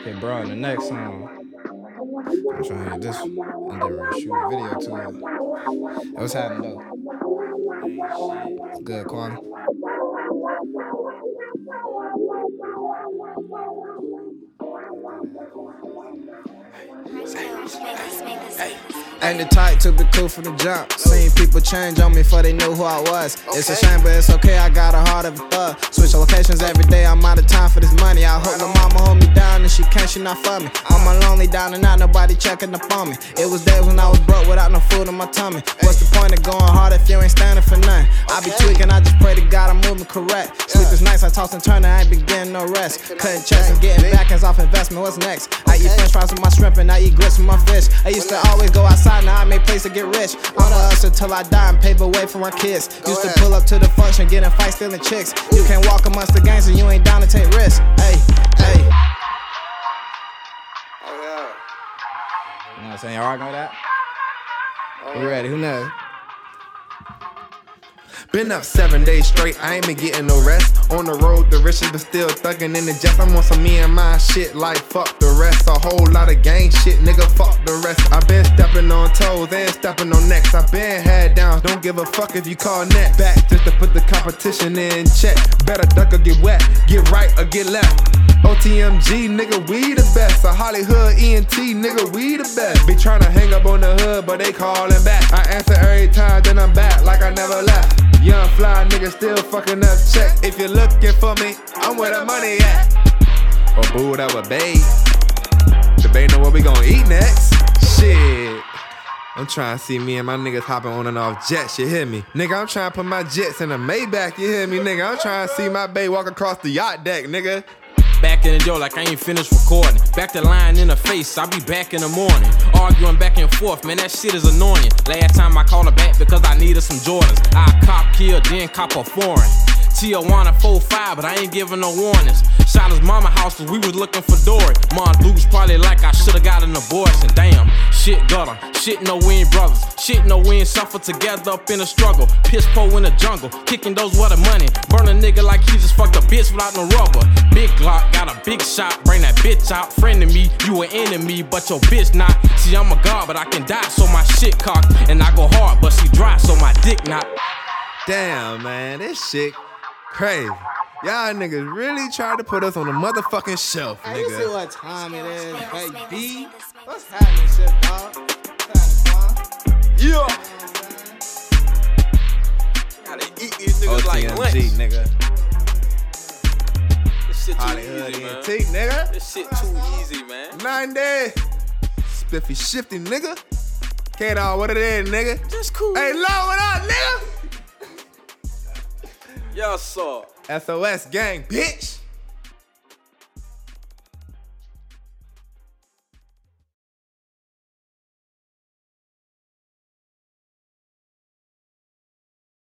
Okay, bro, the next song. I'm trying to get this and then shoot a video to it. What's happening though? It's good quality. Ain't the type to be cool from the jump. Seen people change on me before they knew who I was. It's a shame, but it's okay. I got a heart of a thug. Switch locations every day. I'm out of time for this money. I hope my mama hold me she can't. She not for me. I'm a lonely down and out. Nobody checking up on me. It was days when I was broke without no food in my tummy. What's the point of going hard if you ain't standing for nothing? I be tweaking. I just pray to God I'm moving correct. Sleep is nice. I toss and turn. I ain't been getting no rest. Cutting checks and getting back as off investment. What's next? I eat French fries with my shrimp and I eat grits with my fish. I used to always go outside. Now I make plays to get rich. I'm a hustler till I die and pave the way for my kids. Used to pull up to the function, getting fights, stealing chicks. You can't walk amongst the gangs and you ain't down to take risks. Hey, what I'm saying? Y'all with that? Oh, Who ready? Who knows? Been up seven days straight, I ain't been getting no rest. On the road, the riches, but still thuggin' in the jets. I'm on some me and my shit, like fuck the rest. A whole lot of gang shit, nigga, fuck the rest. I been stepping on toes and stepping on necks. I been head down, don't give a fuck if you call next. Back just to put the competition in check. Better duck or get wet, get right or get left. OTMG, nigga, we the best. A Hollywood ENT, nigga, we the best. Be tryna hang up on the hood, but they callin' back. I answer every time, then I'm back like I never left. Young fly nigga still fucking up check. If you're looking for me, I'm where the money at. Or boo that with babe. Debating what we gon' eat next. Shit. I'm trying to see me and my niggas hopping on and off jets, you hear me? Nigga, I'm trying to put my jets in a Maybach, you hear me, nigga? I'm trying to see my bae walk across the yacht deck, nigga. Back in the door like I ain't finished recording. Back to lying in the face, I'll be back in the morning. Arguing back and forth, man, that shit is annoying. Last time I called her back because I needed some Jordans. I cop kill, then cop a foreign. Tijuana 4-5, but I ain't giving no warnings. Shot his mama house cause we was looking for Dory. Mom Luke's probably like I should've got an abortion. Damn, shit gutter, shit no win brothers. Shit no win suffer together up in a struggle. Piss po in the jungle, kicking those what the money. Burn a nigga like he just fucked a bitch without no rubber. Big Glock, got a big shot, bring that bitch out. Friend of me, you an enemy, but your bitch not. See, I'm a god, but I can die, so my shit cocked. And I go hard, but she dry, so my dick not. Damn, man, this shit crazy. Y'all niggas really tried to put us on the motherfucking shelf, Hey, you see nigga. what time it is, baby? What's happening, shit, dog? What's happening, Yeah. Gotta eat these niggas like lunch. OTMG, nigga. This shit too Hollywood easy, man. ENT, nigga. This shit too easy, man. 90. Spiffy shifty, nigga. K-Dog, what it is, nigga? Just cool. Hey, Low, what up, nigga? Y'all saw. SOS gang, bitch.